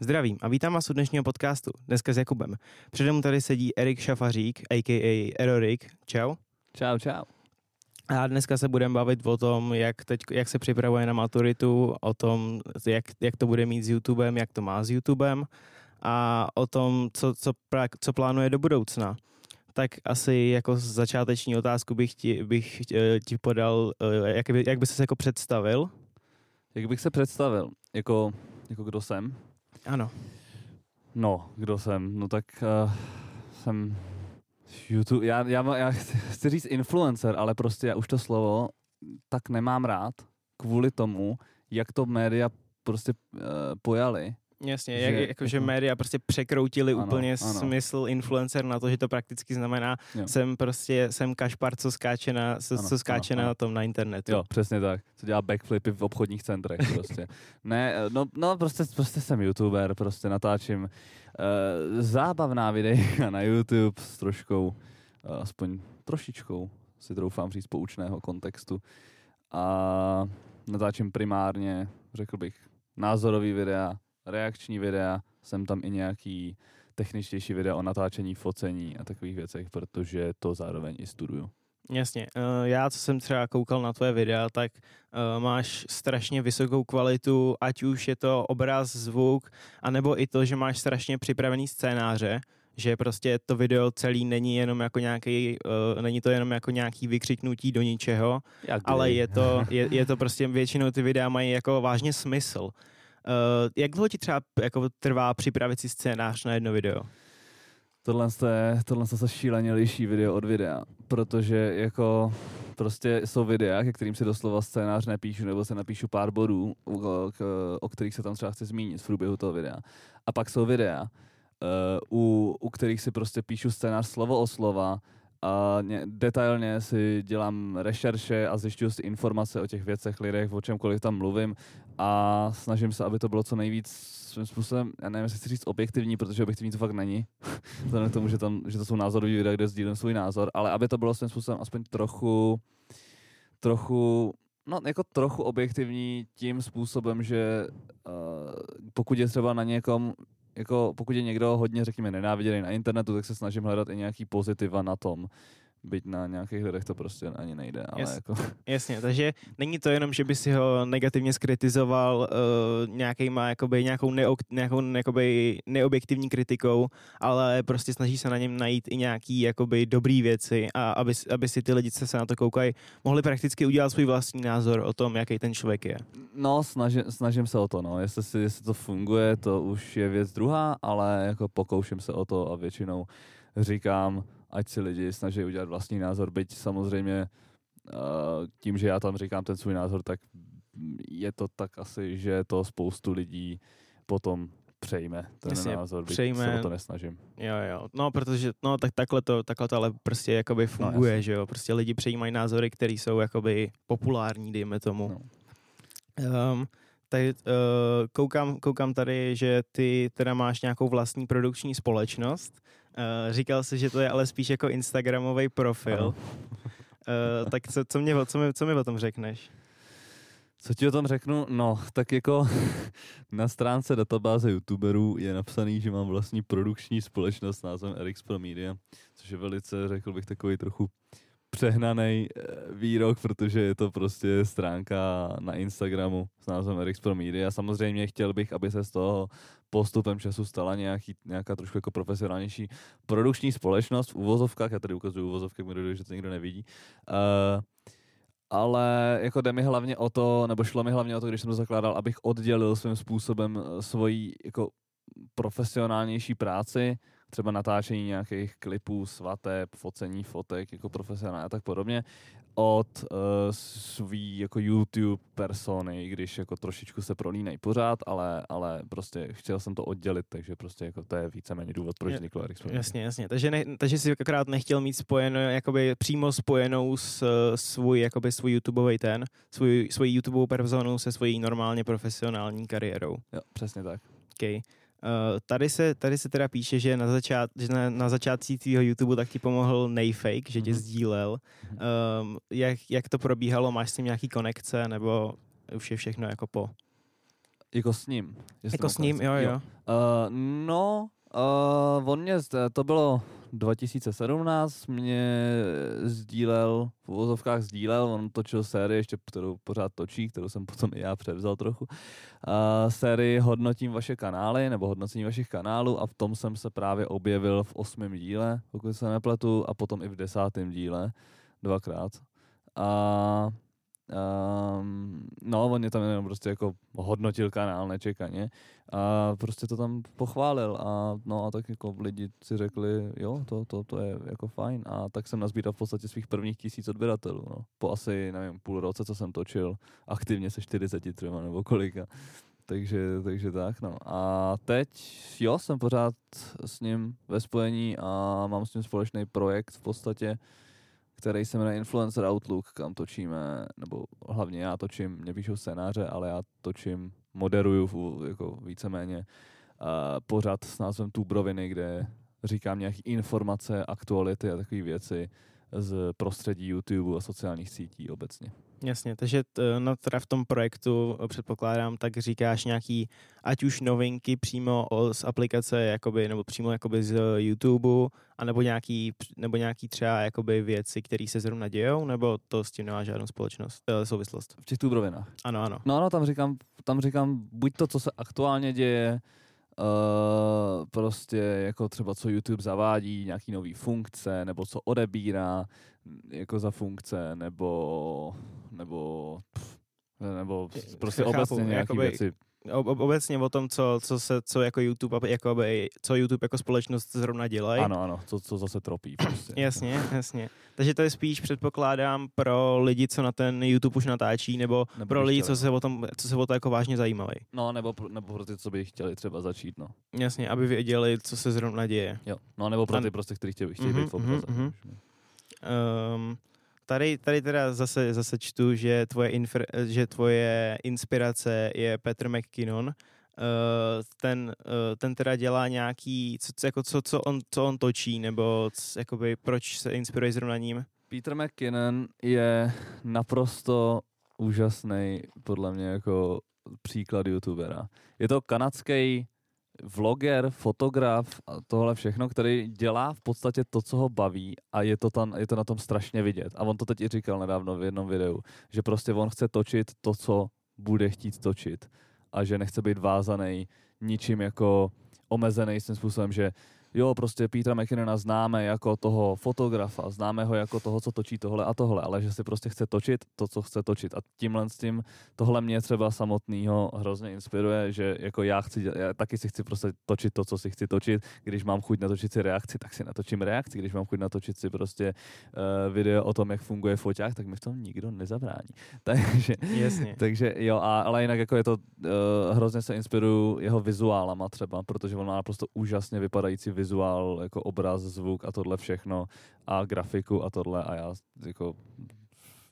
Zdravím a vítám vás u dnešního podcastu, dneska s Jakubem. Přede mu tady sedí Erik Šafařík, a.k.a. Erorik. Čau. Čau, čau. A dneska se budeme bavit o tom, jak, teď, jak se připravuje na maturitu, o tom, jak, jak to bude mít s YouTubem, jak to má s YouTubem a o tom, co, co, co plánuje do budoucna. Tak asi jako začáteční otázku bych ti, bych eh, ti podal, eh, jak by, jak by se jako představil? Jak bych se představil? Jako, jako kdo jsem? Ano. No, kdo jsem? No tak uh, jsem YouTube, já, já, já chci říct influencer, ale prostě já už to slovo tak nemám rád kvůli tomu, jak to média prostě uh, pojali Jasně, že, jak, jako, že jako- média prostě překroutili ano, úplně ano. smysl influencer na to, že to prakticky znamená, jo. jsem prostě, jsem kašpar, co skáče na, co, ano, co skáče ano, na ano. tom na internetu. Jo, přesně tak. Co dělá backflipy v obchodních centrech prostě. ne, no, no prostě, prostě jsem youtuber, prostě natáčím uh, zábavná videa na YouTube s troškou, uh, aspoň trošičkou, si troufám říct, poučného kontextu. A natáčím primárně, řekl bych, názorový videa, reakční videa, jsem tam i nějaký techničtější videa o natáčení, focení a takových věcech, protože to zároveň i studuju. Jasně. Eh, já, co jsem třeba koukal na tvoje videa, tak eh, máš strašně vysokou kvalitu, ať už je to obraz, zvuk, anebo i to, že máš strašně připravený scénáře, že prostě to video celý není jenom jako nějaký, uh, není to jenom jako nějaký vykřiknutí do ničeho, Jak ale je to, je, je to prostě většinou ty videa mají jako vážně smysl. Uh, jak dlouho ti třeba jako trvá připravit si scénář na jedno video? Tohle, je, tohle se šíleně liší video od videa, protože jako prostě jsou videa, ke kterým si doslova scénář nepíšu, nebo se napíšu pár bodů, o, o kterých se tam třeba chci zmínit v průběhu toho videa. A pak jsou videa, uh, u, u kterých si prostě píšu scénář slovo o slova, a ně, detailně si dělám rešerše a zjišťuju si informace o těch věcech, lidech, o čemkoliv tam mluvím. A snažím se, aby to bylo co nejvíc svým způsobem, já nevím, jestli chci říct objektivní, protože objektivní to fakt není, vzhledem k tomu, že, tam, že to jsou názorové videa, kde sdílím svůj názor, ale aby to bylo svým způsobem aspoň trochu, trochu, no jako trochu objektivní tím způsobem, že uh, pokud je třeba na někom jako pokud je někdo hodně, řekněme, nenáviděný na internetu, tak se snažím hledat i nějaký pozitiva na tom, byť na nějakých lidech to prostě ani nejde. Ale Jas, jako... Jasně, takže není to jenom, že by si ho negativně skritizoval uh, nějakýma, jakoby, nějakou, neo, nějakou jakoby, neobjektivní kritikou, ale prostě snaží se na něm najít i nějaký jakoby, dobrý věci a aby, aby si ty lidi, co se na to koukají, mohli prakticky udělat svůj vlastní názor o tom, jaký ten člověk je. No, snažím, snažím se o to, no. Jestli, si, jestli to funguje, to už je věc druhá, ale jako pokouším se o to a většinou říkám, ať si lidi snaží udělat vlastní názor, byť samozřejmě uh, tím, že já tam říkám ten svůj názor, tak je to tak asi, že to spoustu lidí potom přejme ten Jasně, názor, přejme. se o to nesnažím. Jo, jo, no protože, no tak takhle to, takhle to ale prostě jakoby no, funguje, no, že jo, prostě lidi přejímají názory, které jsou jakoby populární, dejme tomu. No. Um, tady uh, koukám, koukám tady, že ty teda máš nějakou vlastní produkční společnost. Uh, říkal jsi, že to je ale spíš jako Instagramový profil. Uh, tak co, co, mě, co, mi, co mi o tom řekneš? Co ti o tom řeknu? No, tak jako na stránce databáze youtuberů je napsaný, že mám vlastní produkční společnost s názvem Erix Pro Media, což je velice, řekl bych, takový trochu přehnaný eh, výrok, protože je to prostě stránka na Instagramu s názvem Erix Pro Media. Samozřejmě chtěl bych, aby se z toho postupem času stala nějaký, nějaká trošku jako profesionálnější produkční společnost v uvozovkách, já tady ukazuju uvozovky, mi že to nikdo nevidí. Uh, ale jako jde mi hlavně o to, nebo šlo mi hlavně o to, když jsem to zakládal, abych oddělil svým způsobem eh, svoji jako profesionálnější práci třeba natáčení nějakých klipů, svateb, focení fotek jako profesionál a tak podobně od uh, svý jako YouTube persony, když jako trošičku se prolínej pořád, ale, ale prostě chtěl jsem to oddělit, takže prostě jako to je víceméně důvod, proč vzniklo Jasně, jasně. Takže, ne, takže jsi akorát nechtěl mít spojenou, jakoby přímo spojenou s svůj, jakoby svůj YouTubeový ten, svůj, svůj YouTubeovou personu se svojí normálně profesionální kariérou. Jo, přesně tak. Okay. Uh, tady, se, tady se teda píše, že na, začát, že na, na začátcích tvýho YouTube tak ti pomohl Nejfake, že tě mm-hmm. sdílel. Um, jak, jak to probíhalo? Máš s tím nějaký konekce nebo už je všechno jako po? Jako s ním. Jako s ním, konec. jo, jo. Uh, no, uh, on mě, to bylo 2017, mě sdílel, v uvozovkách sdílel, on točil sérii ještě, kterou pořád točí, kterou jsem potom i já převzal trochu. Uh, sérii Hodnotím vaše kanály, nebo hodnocení vašich kanálů a v tom jsem se právě objevil v osmém díle, pokud se nepletu, a potom i v desátém díle, dvakrát. A Um, no, on mě tam jenom prostě jako hodnotil kanál nečekaně a prostě to tam pochválil a no a tak jako lidi si řekli, jo, to, to, to je jako fajn a tak jsem nazbíral v podstatě svých prvních tisíc odběratelů, no. Po asi, nevím, půl roce, co jsem točil, aktivně se 43 nebo kolika. Takže, takže tak, no. A teď, jo, jsem pořád s ním ve spojení a mám s ním společný projekt v podstatě, který se jmenuje Influencer Outlook, kam točíme, nebo hlavně já točím, mě píšou scénáře, ale já točím, moderuju jako víceméně uh, pořád s názvem Tubroviny, kde říkám nějaké informace, aktuality a takové věci z prostředí YouTube a sociálních sítí obecně. Jasně, takže t, no teda v tom projektu eh, předpokládám, tak říkáš nějaký, ať už novinky přímo o, z aplikace, jakoby, nebo přímo jakoby z YouTube, anebo nějaký, nebo nějaký třeba jakoby věci, které se zrovna dějou, nebo to s tím nemá žádnou společnost, eh, souvislost. V těch Tubrovinách. Ano, ano. No ano, tam říkám, tam říkám buď to, co se aktuálně děje, Uh, prostě jako třeba co YouTube zavádí, nějaký nový funkce, nebo co odebírá jako za funkce, nebo nebo pff, nebo prostě chápu, obecně nějaký jakoby- věci. Ob, ob, obecně o tom, co, co se, co jako YouTube, jakoby, co YouTube jako společnost zrovna dělají. Ano, ano, co, co zase tropí. Prostě. Jasně, jasně. Takže to je spíš, předpokládám, pro lidi, co na ten YouTube už natáčí, nebo, Nebo pro lidi, chtěli. co se o tom, co se o to jako vážně zajímají. No, nebo, nebo pro ty, co by chtěli třeba začít, no. Jasně, aby věděli, co se zrovna děje. Jo. No, nebo pro An- ty prostě, kteří chtějí, chtějí Mhm, být v obraze. mhm, Um, tady, tady teda zase, zase čtu, že tvoje, infer, že tvoje inspirace je Petr McKinnon. Uh, ten, uh, ten teda dělá nějaký, co, co, jako, co, co, on, co on točí, nebo c, jakoby, proč se inspiruje zrovna ním? Peter McKinnon je naprosto úžasný, podle mě, jako příklad youtubera. Je to kanadský vloger, fotograf a tohle všechno, který dělá v podstatě to, co ho baví a je to, tam, je to na tom strašně vidět. A on to teď i říkal nedávno v jednom videu, že prostě on chce točit to, co bude chtít točit a že nechce být vázaný ničím jako omezený tím způsobem, že jo, prostě Petra McKinnona známe jako toho fotografa, známe ho jako toho, co točí tohle a tohle, ale že si prostě chce točit to, co chce točit. A tímhle s tím tohle mě třeba samotného hrozně inspiruje, že jako já chci, já taky si chci prostě točit to, co si chci točit. Když mám chuť natočit si reakci, tak si natočím reakci. Když mám chuť natočit si prostě uh, video o tom, jak funguje foťák, tak mi v tom nikdo nezabrání. Takže, Jasně. takže jo, a, ale jinak jako je to, uh, hrozně se inspiruju jeho vizuálama třeba, protože on má naprosto úžasně vypadající vizuál, jako obraz, zvuk a tohle všechno a grafiku a tohle a já jako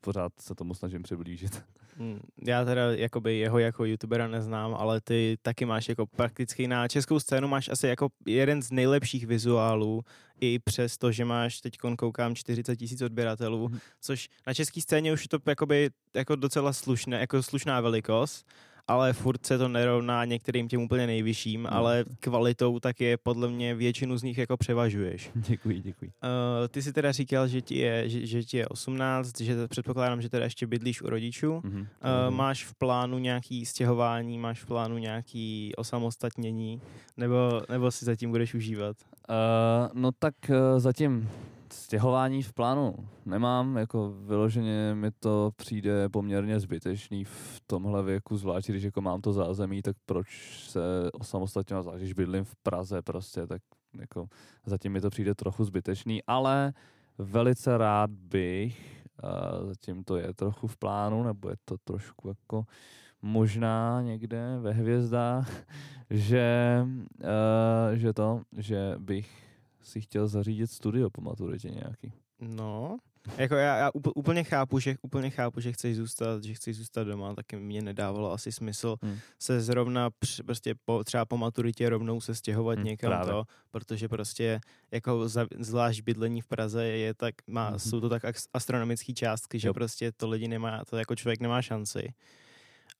pořád se tomu snažím přiblížit. Mm, Já teda jakoby jeho jako youtubera neznám, ale ty taky máš jako prakticky na českou scénu máš asi jako jeden z nejlepších vizuálů, i přes to, že máš teď koukám 40 tisíc odběratelů, Mhm. což na české scéně už je to jakoby, jako docela slušné, jako slušná velikost, ale furt se to nerovná některým těm úplně nejvyšším, No. ale kvalitou tak je podle mě většinu z nich jako převažuješ. děkuji, děkuji. Uh, ty si teda říkal, že ti je, že, že ti je 18, že předpokládám, že teda ještě bydlíš u rodičů. Mhm. Uh, máš v plánu nějaký stěhování, máš v plánu nějaký osamostatnění, nebo, nebo si zatím budeš užívat? Uh, no tak uh, zatím stěhování v plánu nemám, jako vyloženě mi to přijde poměrně zbytečný v tomhle věku, zvlášť když jako mám to zázemí, tak proč se osamostatňovat, zvlášť když bydlím v Praze prostě, tak jako zatím mi to přijde trochu zbytečný, ale velice rád bych, zatím to je trochu v plánu, nebo je to trošku jako možná někde ve hvězdách, že, že to, že bych si chtěl zařídit studio po maturitě nějaký. No, jako já, já úpl- úplně chápu, že úplně chápu, že chceš zůstat, že chceš zůstat doma, taky mě nedávalo asi smysl Hmm. se zrovna př, prostě po, třeba po maturitě rovnou se stěhovat Hmm, někam právě. to, protože prostě jako za, zvlášť bydlení v Praze je tak, má, Mhm. jsou to tak astronomické částky, že Jo. prostě to lidi nemá, to jako člověk nemá šanci.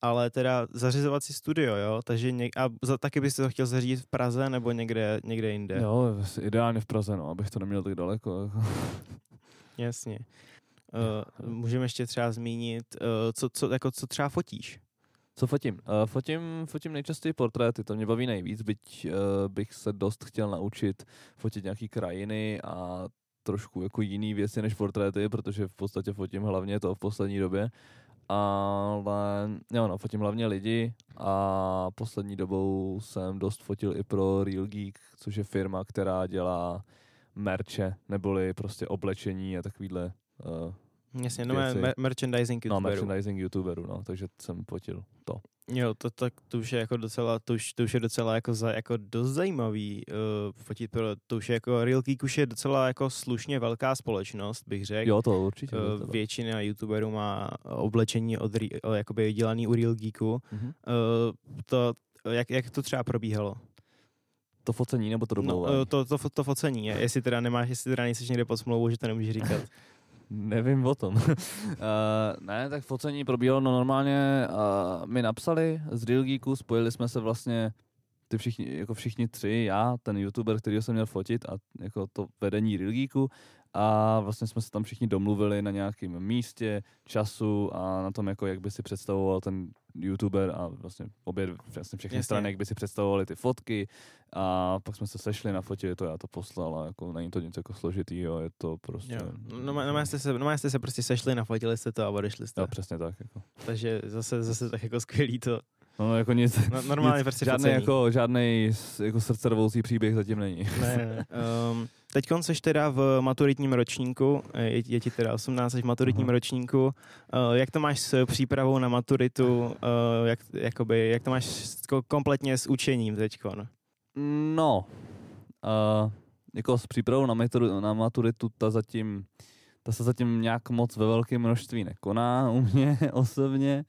Ale teda zařizovat si studio, jo, takže něk- a za, taky byste to chtěl zařídit v Praze nebo někde, někde jinde. Jo, ideálně v Praze, no, abych to neměl tak daleko. Jako. Jasně. Uh, můžeme ještě třeba zmínit, uh, co, co, jako, co třeba fotíš? Co fotím? Uh, fotím, fotím nejčastěji portréty, to mě baví nejvíc, byť uh, bych se dost chtěl naučit fotit nějaký krajiny a trošku jako jiný věci než portréty, protože v podstatě fotím hlavně to v poslední době. Ale jo, no, fotím hlavně lidi a poslední dobou jsem dost fotil i pro Real Geek, což je firma, která dělá merče, neboli prostě oblečení a takovýhle uh, Jasně, no mer- merchandising youtuberů. No, merchandising youtuberů, no, takže jsem fotil to. Jo, to, to, to už je jako docela, to už, to už je docela jako, za, jako dost zajímavý uh, fotit, pro, to už je jako Real Geek už je docela jako slušně velká společnost, bych řekl. Jo, to určitě. Uh, většina youtuberů má oblečení od, uh, jakoby dělaný u Real Geeku. Mm-hmm. Uh, to, jak, jak to třeba probíhalo? To focení nebo to domlouvání? No, to, to, to, to focení, jestli teda nemáš, jestli teda nejsi někde pod smlouvou, že to nemůžeš říkat. Nevím o tom. uh, ne, tak focení probíhalo no normálně. Uh, mi napsali z Real Geeku, spojili jsme se vlastně ty všichni, jako všichni tři, já, ten youtuber, který jsem měl fotit a jako to vedení Real Geeku a vlastně jsme se tam všichni domluvili na nějakém místě, času a na tom, jako jak by si představoval ten youtuber a vlastně obě vlastně všechny Jasně. strany, jak by si představovali ty fotky a pak jsme se sešli na fotě, to já to poslal a jako není to nic jako složitýho, je to prostě... Jo. No, no, no, jste se, no, jste se prostě sešli, nafotili jste to a odešli jste. Jo, přesně tak. Jako. Takže zase, zase tak jako skvělý to, No, jako nic, no, normálně nic, prostě žádný jako, žádný jako srdcervoucí příběh zatím není. Ne, ne. Um, Teď jsi teda v maturitním ročníku, je, je ti teda 18, v maturitním uh-huh. ročníku. Uh, jak to máš s přípravou na maturitu? Uh, jak, jakoby, jak to máš s, kompletně s učením teď? No, uh, jako s přípravou na, maturitu, na maturitu ta zatím ta se zatím nějak moc ve velkém množství nekoná u mě osobně.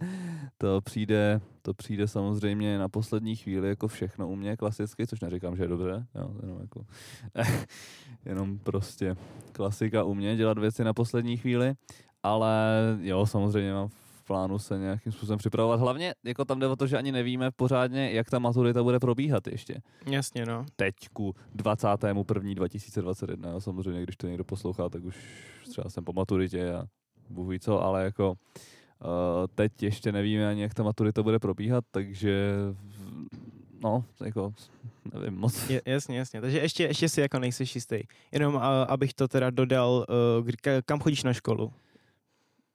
To přijde, to přijde samozřejmě na poslední chvíli jako všechno u mě klasicky, což neříkám, že je dobře, jo, jenom, jako, jenom prostě klasika u mě dělat věci na poslední chvíli, ale jo, samozřejmě mám v plánu se nějakým způsobem připravovat. Hlavně jako tam jde o to, že ani nevíme pořádně, jak ta maturita bude probíhat ještě. Jasně, no. Teď ku 21. 2021. Samozřejmě, když to někdo poslouchá, tak už třeba jsem po maturitě a bůh ví co, ale jako teď ještě nevíme ani, jak ta maturita bude probíhat, takže no, jako nevím moc. Je, jasně, jasně. Takže ještě, ještě si jako nejsi jistý. Jenom uh, abych to teda dodal, uh, kam chodíš na školu?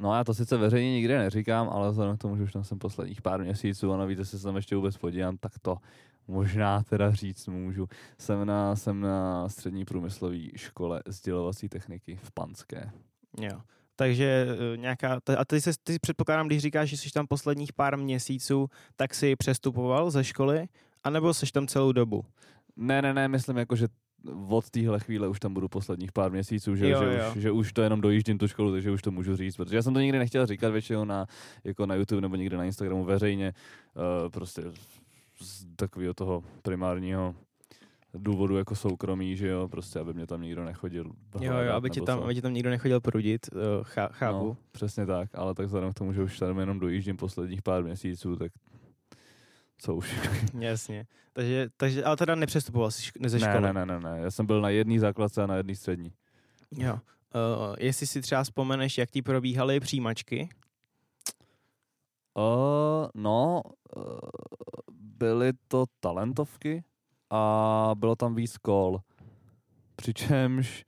No já to sice veřejně nikde neříkám, ale vzhledem k tomu, že už tam jsem posledních pár měsíců a navíc se tam ještě vůbec podívám, tak to možná teda říct můžu. Jsem na, jsem na střední průmyslové škole sdělovací techniky v Panské. Jo. Takže e, nějaká, a ty, se, ty předpokládám, když říkáš, že jsi tam posledních pár měsíců, tak si přestupoval ze školy, anebo jsi tam celou dobu? Ne, ne, ne, myslím jako, že od téhle chvíle už tam budu posledních pár měsíců, že, jo, že, jo. Už, že už to jenom dojíždím tu školu, takže už to můžu říct, protože já jsem to nikdy nechtěl říkat většinou na, jako na YouTube nebo někde na Instagramu veřejně, uh, prostě z takového toho primárního důvodu jako soukromí, že jo, prostě aby mě tam nikdo nechodil. Jo, jo, aby tě, tam, aby tě tam nikdo nechodil prudit, uh, chá, chápu. No, přesně tak, ale tak vzhledem k tomu, že už tam jenom dojíždím posledních pár měsíců, tak co už. Jasně. Takže, takže, ale teda nepřestupoval jsi ze školy? Ne, ne, ne, ne, já jsem byl na jedné základce a na jedné střední. Jo. Uh, jestli si třeba vzpomeneš, jak ti probíhaly přijímačky? Uh, no, uh, byly to talentovky a bylo tam víc kol. Přičemž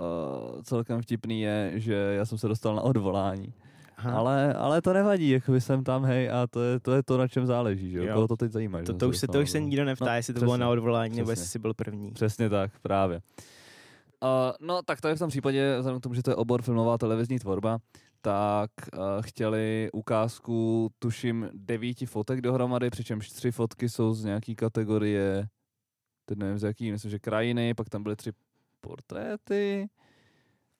uh, celkem vtipný je, že já jsem se dostal na odvolání. Ale, ale to nevadí, jako jsem tam, hej, a to je to, je to na čem záleží, že jo? Koho to teď zajímá. To, to, už se, to už se nikdo neptá, no, jestli to přesně, bylo na odvolání, přesně. nebo jestli jsi byl první. Přesně tak, právě. Uh, no, tak to je v tom případě, vzhledem k tomu, že to je obor filmová televizní tvorba, tak uh, chtěli ukázku, tuším, devíti fotek dohromady, přičemž tři fotky jsou z nějaký kategorie, teď nevím z jaký, myslím, že krajiny, pak tam byly tři portréty,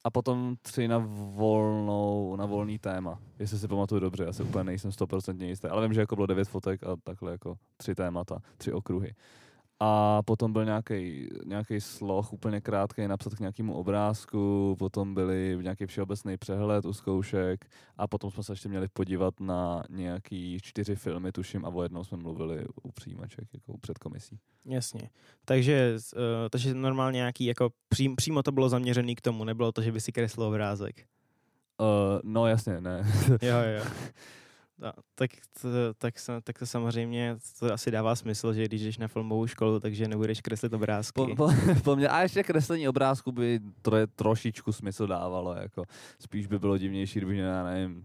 a potom tři na volnou, na volný téma. Jestli si pamatuju dobře, já si úplně nejsem stoprocentně jistý, ale vím, že jako bylo devět fotek a takhle jako tři témata, tři okruhy. A potom byl nějaký nějaký sloh úplně krátký napsat k nějakému obrázku, potom byly nějaký všeobecný přehled u zkoušek a potom jsme se ještě měli podívat na nějaký čtyři filmy, tuším, a o jednou jsme mluvili u přijímaček, jako před komisí. Jasně. Takže, uh, takže normálně nějaký, jako přím, přímo to bylo zaměřený k tomu, nebylo to, že by si kreslil obrázek. Uh, no jasně, ne. jo, jo. No, tak, to, tak, tak to samozřejmě to asi dává smysl, že když jdeš na filmovou školu, takže nebudeš kreslit obrázky. Po, po, po mě, a ještě kreslení obrázku by to je trošičku smysl dávalo. Jako. Spíš by bylo divnější, kdyby, já nevím,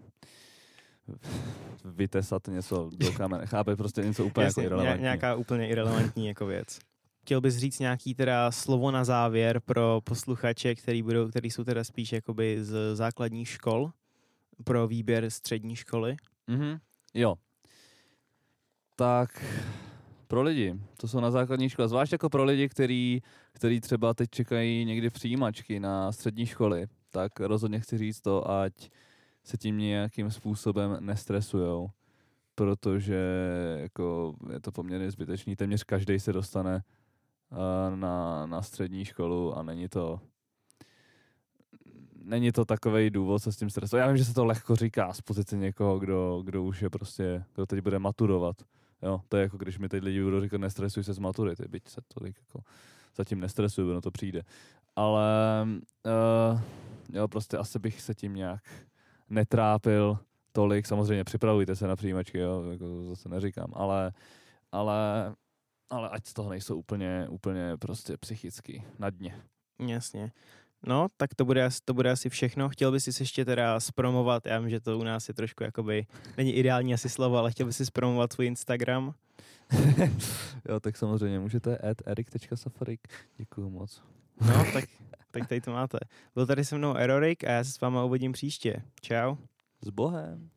vytesat něco do kamene. Chápe, prostě něco úplně Jasně, jako irrelevantní. Nějaká úplně irrelevantní jako věc. Chtěl bys říct nějaký teda slovo na závěr pro posluchače, který, budou, který jsou teda spíš jakoby z základních škol pro výběr střední školy? Mm-hmm. Jo. Tak pro lidi, to jsou na základní škole, zvlášť jako pro lidi, který, který třeba teď čekají někdy přijímačky na střední školy, tak rozhodně chci říct to, ať se tím nějakým způsobem nestresujou, protože jako je to poměrně zbytečný. Téměř každý se dostane uh, na, na střední školu a není to není to takový důvod se s tím stresovat. Já vím, že se to lehko říká z pozice někoho, kdo, kdo už je prostě, kdo teď bude maturovat. Jo, to je jako když mi teď lidi budou říkat, nestresuj se z maturity, byť se tolik jako zatím nestresuju, no to přijde. Ale uh, jo, prostě asi bych se tím nějak netrápil tolik. Samozřejmě připravujte se na přijímačky, jo, jako to zase neříkám, ale, ale, ale ať z toho nejsou úplně, úplně prostě psychicky na dně. Jasně. No, tak to bude, to bude asi všechno. Chtěl bys si ještě teda zpromovat, já vím, že to u nás je trošku jakoby, není ideální asi slovo, ale chtěl bys si zpromovat svůj Instagram? jo, tak samozřejmě můžete at erik.safarik. Děkuju moc. No, tak, tak tady to máte. Byl tady se mnou Erorik a já se s váma uvidím příště. Čau. S Bohem.